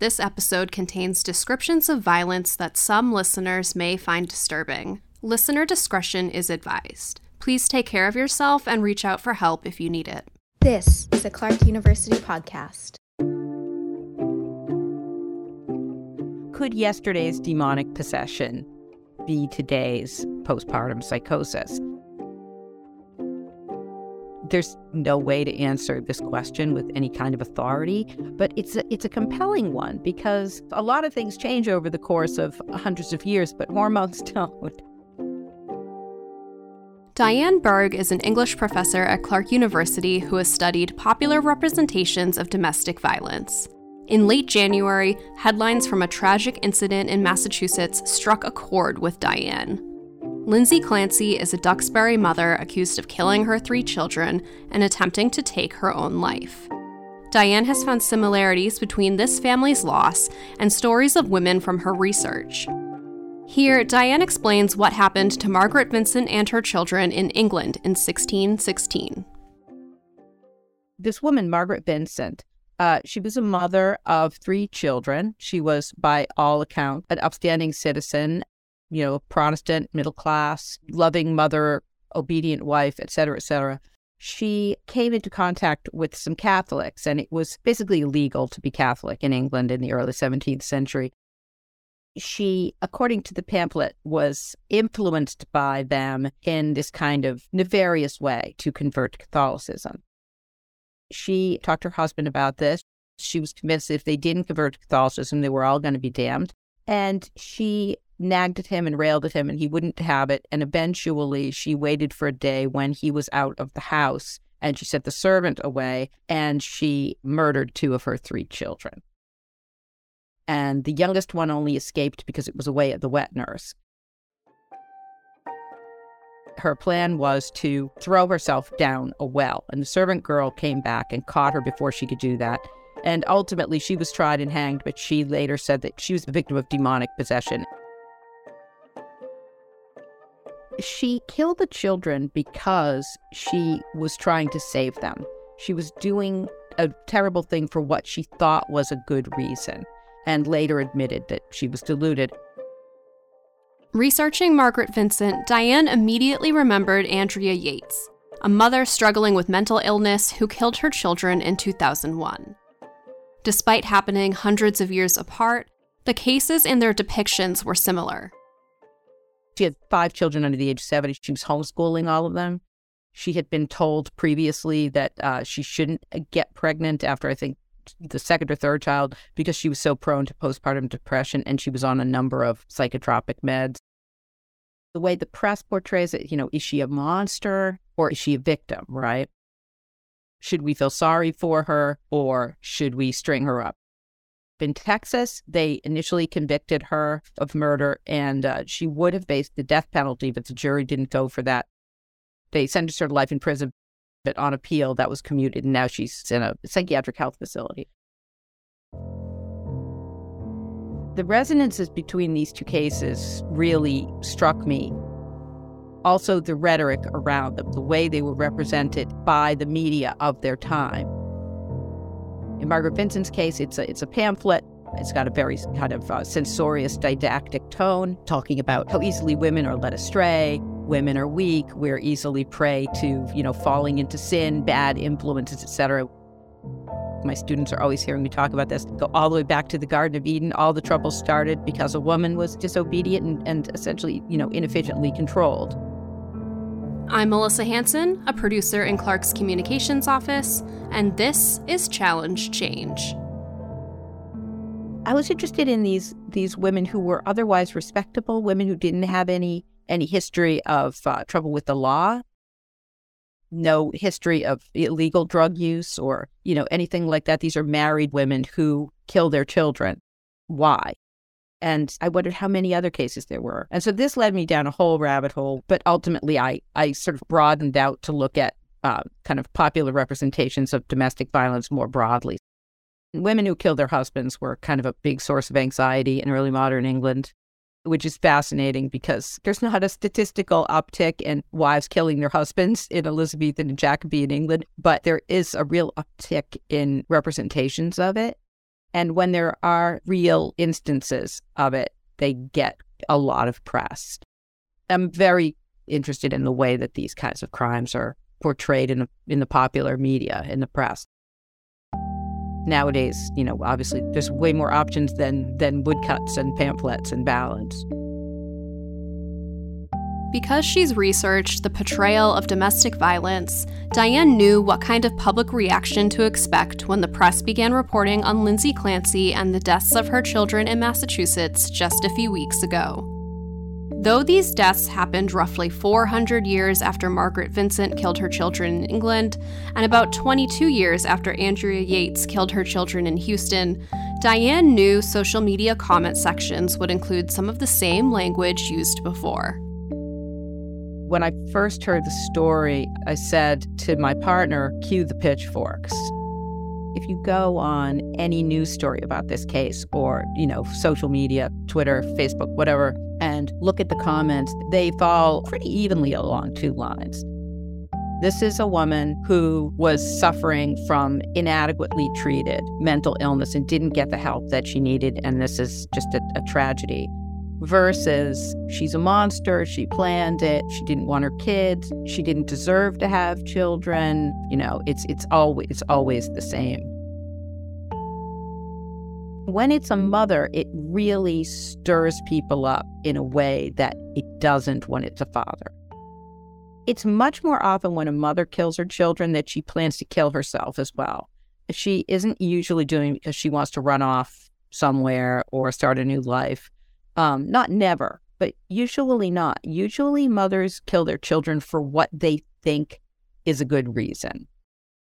This episode contains descriptions of violence that some listeners may find disturbing. Listener discretion is advised. Please take care of yourself and reach out for help if you need it. This is a Clark University podcast. Could yesterday's demonic possession be today's postpartum psychosis? There's no way to answer this question with any kind of authority, but it's a, it's a compelling one because a lot of things change over the course of hundreds of years, but hormones don't. Dianne Berg is an English professor at Clark University who has studied popular representations of domestic violence. In late January, headlines from a tragic incident in Massachusetts struck a chord with Dianne. Lindsay Clancy is a Duxbury mother accused of killing her three children and attempting to take her own life. Dianne has found similarities between this family's loss and stories of women from her research. Here, Dianne explains what happened to Margaret Vincent and her children in England in 1616. This woman, Margaret Vincent, uh, she was a mother of three children. She was, by all accounts, an upstanding citizen you know, Protestant, middle class, loving mother, obedient wife, et cetera, et cetera. She came into contact with some Catholics, and it was basically illegal to be Catholic in England in the early 17th century. She, according to the pamphlet, was influenced by them in this kind of nefarious way to convert to Catholicism. She talked to her husband about this. She was convinced if they didn't convert to Catholicism, they were all going to be damned. And she nagged at him and railed at him, and he wouldn't have it. And eventually, she waited for a day when he was out of the house and she sent the servant away and she murdered two of her three children. And the youngest one only escaped because it was away at the wet nurse. Her plan was to throw herself down a well, and the servant girl came back and caught her before she could do that. And ultimately, she was tried and hanged, but she later said that she was the victim of demonic possession she killed the children because she was trying to save them. She was doing a terrible thing for what she thought was a good reason, and later admitted that she was deluded. Researching Margaret Vincent, Dianne immediately remembered Andrea Yates, a mother struggling with mental illness who killed her children in 2001. Despite happening hundreds of years apart, the cases and their depictions were similar. She had five children under the age of 70. She was homeschooling all of them. She had been told previously that uh, she shouldn't uh, get pregnant after, I think, the second or third child because she was so prone to postpartum depression and she was on a number of psychotropic meds. The way the press portrays it, you know, is she a monster or is she a victim, right? Should we feel sorry for her or should we string her up? In Texas. They initially convicted her of murder, and uh, she would have faced the death penalty, but the jury didn't go for that. They sentenced her to life in prison, but on appeal, that was commuted, and now she's in a psychiatric health facility. The resonances between these two cases really struck me. Also, the rhetoric around them, the way they were represented by the media of their time. In Margaret Vincent's case, it's a, it's a pamphlet. It's got a very kind of uh, censorious, didactic tone, talking about how easily women are led astray, women are weak, we're easily prey to, you know, falling into sin, bad influences, etc. My students are always hearing me talk about this. Go all the way back to the Garden of Eden. All the trouble started because a woman was disobedient and, and essentially, you know, inefficiently controlled. I'm Melissa Hanson, a producer in Clark's communications office, and this is Challenge Change. I was interested in these these women who were otherwise respectable, women who didn't have any any history of uh, trouble with the law, no history of illegal drug use or you know anything like that. These are married women who kill their children. Why? And I wondered how many other cases there were. And so this led me down a whole rabbit hole. But ultimately, I, I sort of broadened out to look at uh, kind of popular representations of domestic violence more broadly. Women who killed their husbands were kind of a big source of anxiety in early modern England, which is fascinating because there's not a statistical uptick in wives killing their husbands in Elizabethan and Jacobean England, but there is a real uptick in representations of it. And when there are real instances of it, they get a lot of press. I'm very interested in the way that these kinds of crimes are portrayed in, in the popular media, in the press. Nowadays, you know, obviously there's way more options than, than woodcuts and pamphlets and ballads. Because she's researched the portrayal of domestic violence, Dianne knew what kind of public reaction to expect when the press began reporting on Lindsay Clancy and the deaths of her children in Massachusetts just a few weeks ago. Though these deaths happened roughly 400 years after Margaret Vincent killed her children in England, and about 22 years after Andrea Yates killed her children in Houston, Dianne knew social media comment sections would include some of the same language used before. When I first heard the story, I said to my partner, cue the pitchforks. If you go on any news story about this case or, you know, social media, Twitter, Facebook, whatever, and look at the comments, they fall pretty evenly along two lines. This is a woman who was suffering from inadequately treated mental illness and didn't get the help that she needed. And this is just a, a tragedy versus she's a monster, she planned it, she didn't want her kids, she didn't deserve to have children. You know, it's it's always it's always the same. When it's a mother, it really stirs people up in a way that it doesn't when it's a father. It's much more often when a mother kills her children that she plans to kill herself as well. She isn't usually doing because she wants to run off somewhere or start a new life um, not never, but usually not. Usually, mothers kill their children for what they think is a good reason,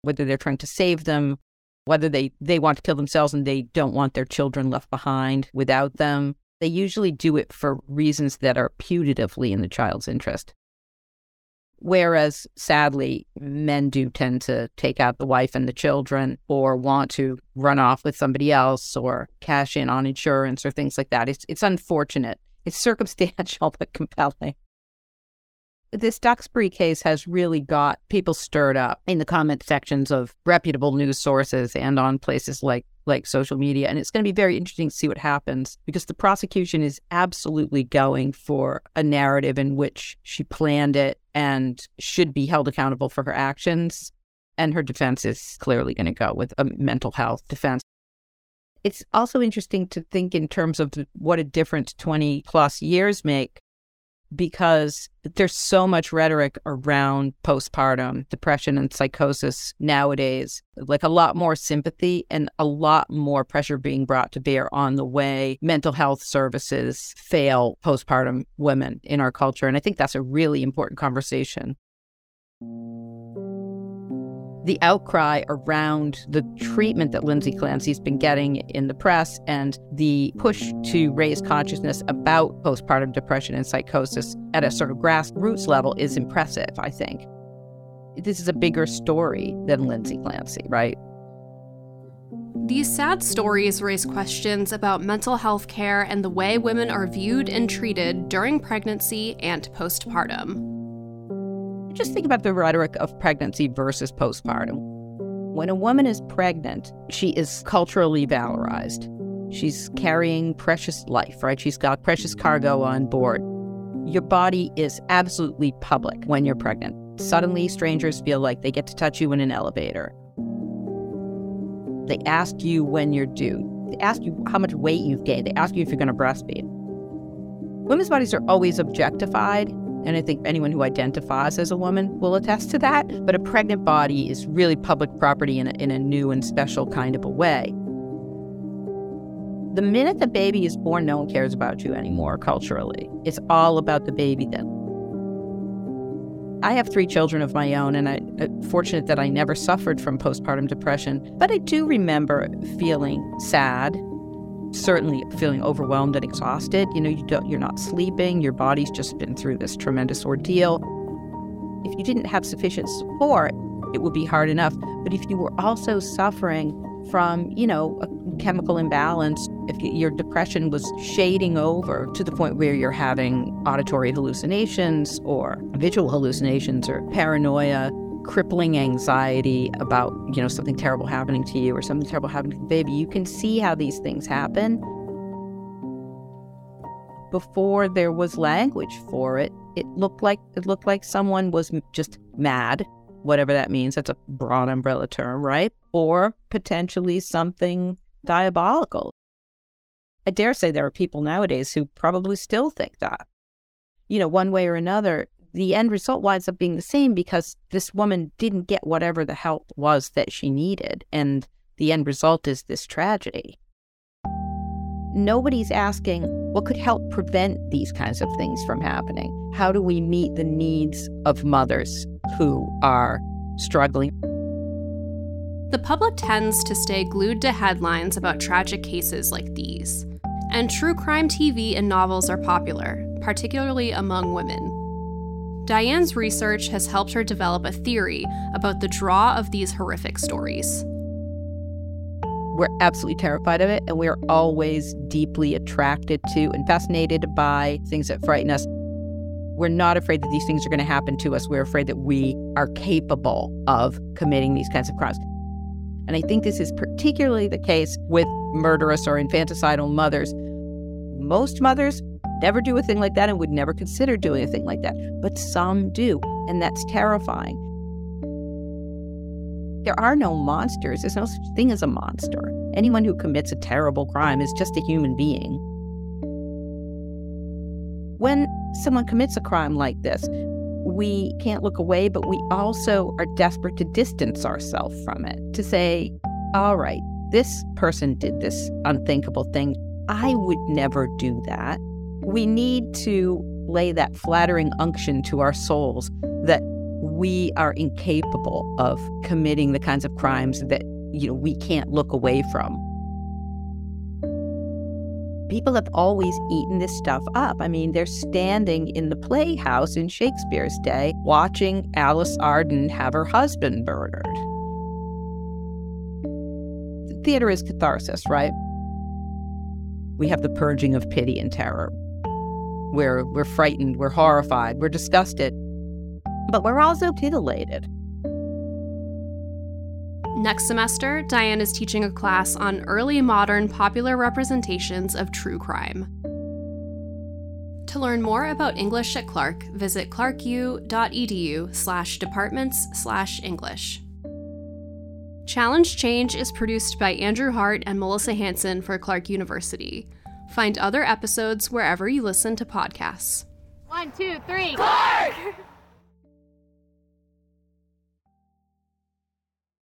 whether they're trying to save them, whether they, they want to kill themselves and they don't want their children left behind without them. They usually do it for reasons that are putatively in the child's interest. Whereas sadly, men do tend to take out the wife and the children or want to run off with somebody else or cash in on insurance or things like that. It's, it's unfortunate. It's circumstantial but compelling. This Duxbury case has really got people stirred up in the comment sections of reputable news sources and on places like like social media. And it's going to be very interesting to see what happens because the prosecution is absolutely going for a narrative in which she planned it and should be held accountable for her actions. And her defense is clearly going to go with a mental health defense. It's also interesting to think in terms of what a difference 20 plus years make because there's so much rhetoric around postpartum depression and psychosis nowadays, like a lot more sympathy and a lot more pressure being brought to bear on the way mental health services fail postpartum women in our culture. And I think that's a really important conversation the outcry around the treatment that Lindsay Clancy's been getting in the press and the push to raise consciousness about postpartum depression and psychosis at a sort of grassroots level is impressive, I think. This is a bigger story than Lindsay Clancy, right? These sad stories raise questions about mental health care and the way women are viewed and treated during pregnancy and postpartum. Just think about the rhetoric of pregnancy versus postpartum. When a woman is pregnant, she is culturally valorized. She's carrying precious life, right? She's got precious cargo on board. Your body is absolutely public when you're pregnant. Suddenly, strangers feel like they get to touch you in an elevator. They ask you when you're due. They ask you how much weight you've gained. They ask you if you're going to breastfeed. Women's bodies are always objectified and I think anyone who identifies as a woman will attest to that. But a pregnant body is really public property in a, in a new and special kind of a way. The minute the baby is born, no one cares about you anymore culturally. It's all about the baby then. I have three children of my own, and I'm uh, fortunate that I never suffered from postpartum depression. But I do remember feeling sad certainly feeling overwhelmed and exhausted. You know, you don't, you're not sleeping. Your body's just been through this tremendous ordeal. If you didn't have sufficient support, it would be hard enough. But if you were also suffering from, you know, a chemical imbalance, if your depression was shading over to the point where you're having auditory hallucinations or visual hallucinations or paranoia, crippling anxiety about, you know, something terrible happening to you or something terrible happening to the baby. You can see how these things happen. Before there was language for it, it looked like it looked like someone was just mad, whatever that means. That's a broad umbrella term, right? Or potentially something diabolical. I dare say there are people nowadays who probably still think that. You know, one way or another, the end result winds up being the same because this woman didn't get whatever the help was that she needed. And the end result is this tragedy. Nobody's asking what could help prevent these kinds of things from happening. How do we meet the needs of mothers who are struggling? The public tends to stay glued to headlines about tragic cases like these. And true crime TV and novels are popular, particularly among women. Dianne's research has helped her develop a theory about the draw of these horrific stories. We're absolutely terrified of it, and we're always deeply attracted to and fascinated by things that frighten us. We're not afraid that these things are going to happen to us. We're afraid that we are capable of committing these kinds of crimes. And I think this is particularly the case with murderous or infanticidal mothers. Most mothers never do a thing like that and would never consider doing a thing like that. But some do, and that's terrifying. There are no monsters. There's no such thing as a monster. Anyone who commits a terrible crime is just a human being. When someone commits a crime like this, we can't look away, but we also are desperate to distance ourselves from it, to say, all right, this person did this unthinkable thing. I would never do that we need to lay that flattering unction to our souls that we are incapable of committing the kinds of crimes that you know we can't look away from. People have always eaten this stuff up. I mean they're standing in the playhouse in shakespeare's day watching alice arden have her husband murdered. Theater is catharsis right? We have the purging of pity and terror we're, we're frightened, we're horrified, we're disgusted, but we're also titillated. Next semester, Dianne is teaching a class on early modern popular representations of true crime. To learn more about English at Clark, visit clarku.edu slash departments slash English. Challenge Change is produced by Andrew Hart and Melissa Hanson for Clark University. Find other episodes wherever you listen to podcasts. One, two, three. Clark!